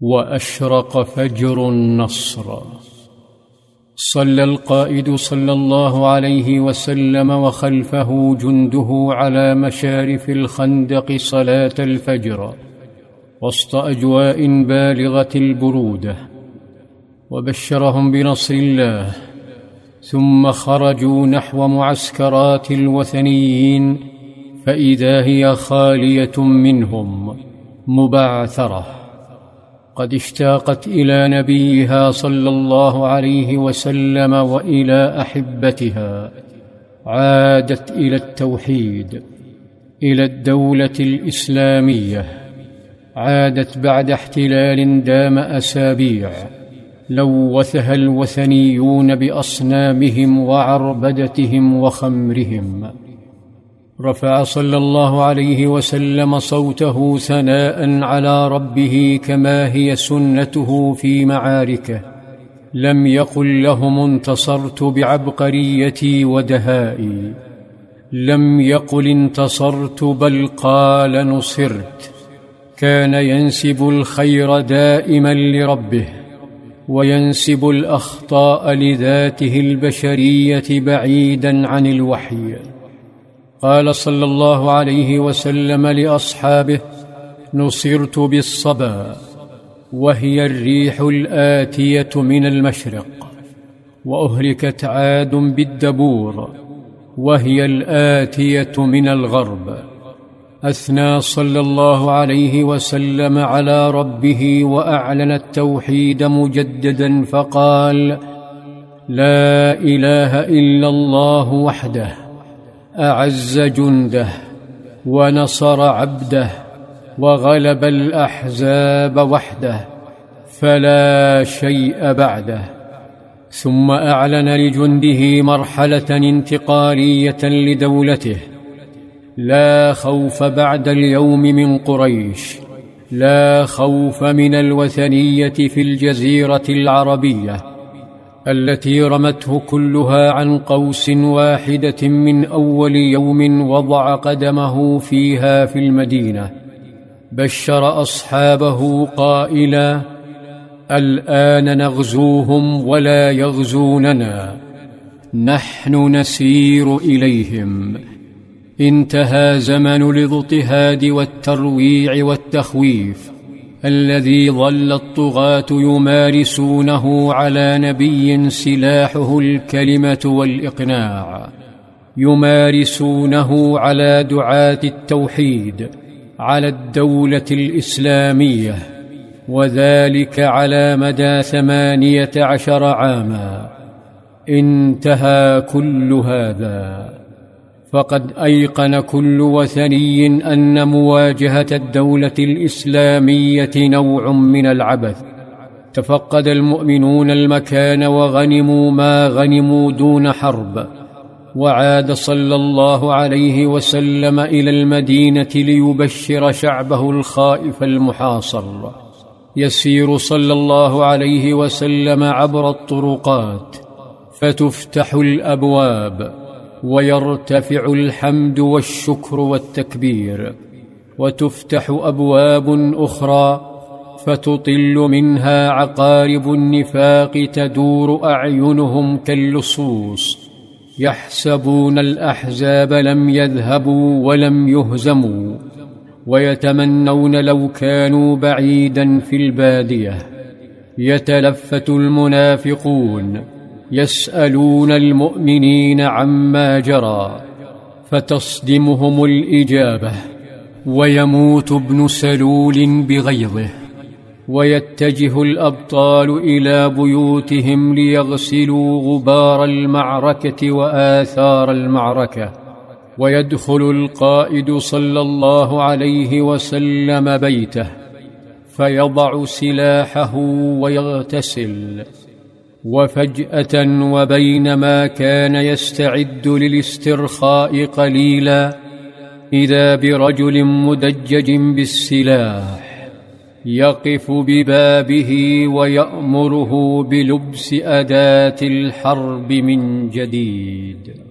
وأشرق فجر النصر. صلى القائد صلى الله عليه وسلم وخلفه جنده على مشارف الخندق صلاة الفجر وسط أجواء بالغة البرودة وبشرهم بنصر الله. ثم خرجوا نحو معسكرات الوثنيين فإذا هي خالية منهم مبعثرة. قد اشتاقت إلى نبيها صلى الله عليه وسلم وإلى أحبتها عادت إلى التوحيد إلى الدولة الإسلامية عادت بعد احتلال دام أسابيع لوثها الوثنيون بأصنامهم وعربدتهم وخمرهم. رفع صلى الله عليه وسلم صوته ثناء على ربه كما هي سنته في معاركه. لم يقل لهم انتصرت بعبقريتي ودهائي. لم يقل انتصرت بل قال نصرت. كان ينسب الخير دائما لربه وينسب الأخطاء لذاته البشرية بعيدا عن الوحي. قال صلى الله عليه وسلم لأصحابه نصرت بالصبا وهي الريح الآتية من المشرق وأهلكت عاد بالدبور وهي الآتية من الغرب. أثنى صلى الله عليه وسلم على ربه وأعلن التوحيد مجددا فقال لا إله إلا الله وحده أعز جنده ونصر عبده وغلب الأحزاب وحده فلا شيء بعده ثم أعلن لجنده مرحلة انتقاليه لدولته. لا خوف بعد اليوم من قريش لا خوف من الوثنية في الجزيرة العربية. التي رمته كلها عن قوس واحدة من أول يوم وضع قدمه فيها في المدينة. بشر أصحابه قائلا الآن نغزوهم ولا يغزوننا. نحن نسير إليهم. انتهى زمن الاضطهاد والترويع والتخويف. الذي ظل الطغاة يمارسونه على نبي سلاحه الكلمة والإقناع. يمارسونه على دعاة التوحيد على الدولة الإسلامية وذلك على مدى ثمانية عشر عاما. انتهى كل هذا. فقد أيقن كل وثني أن مواجهة الدولة الإسلامية نوع من العبث. تفقد المؤمنون المكان وغنموا ما غنموا دون حرب. وعاد صلى الله عليه وسلم إلى المدينة ليبشر شعبه الخائف المحاصر. يسير صلى الله عليه وسلم عبر الطرقات. فتفتح الأبواب. ويرتفع الحمد والشكر والتكبير وتفتح أبواب أخرى فتطل منها عقارب النفاق تدور أعينهم كاللصوص. يحسبون الأحزاب لم يذهبوا ولم يهزموا ويتمنون لو كانوا بعيدا في البادية. يتلفت المنافقون يسألون المؤمنين عما جرى فتصدمهم الإجابة ويموت ابن سلول بغيظه ويتجه الأبطال إلى بيوتهم ليغسلوا غبار المعركة وآثار المعركة ويدخل القائد صلى الله عليه وسلم بيته فيضع سلاحه ويغتسل وفجأة وبينما كان يستعد للاسترخاء قليلا إذا برجل مدجج بالسلاح يقف ببابه ويأمره بلبس أداة الحرب من جديد.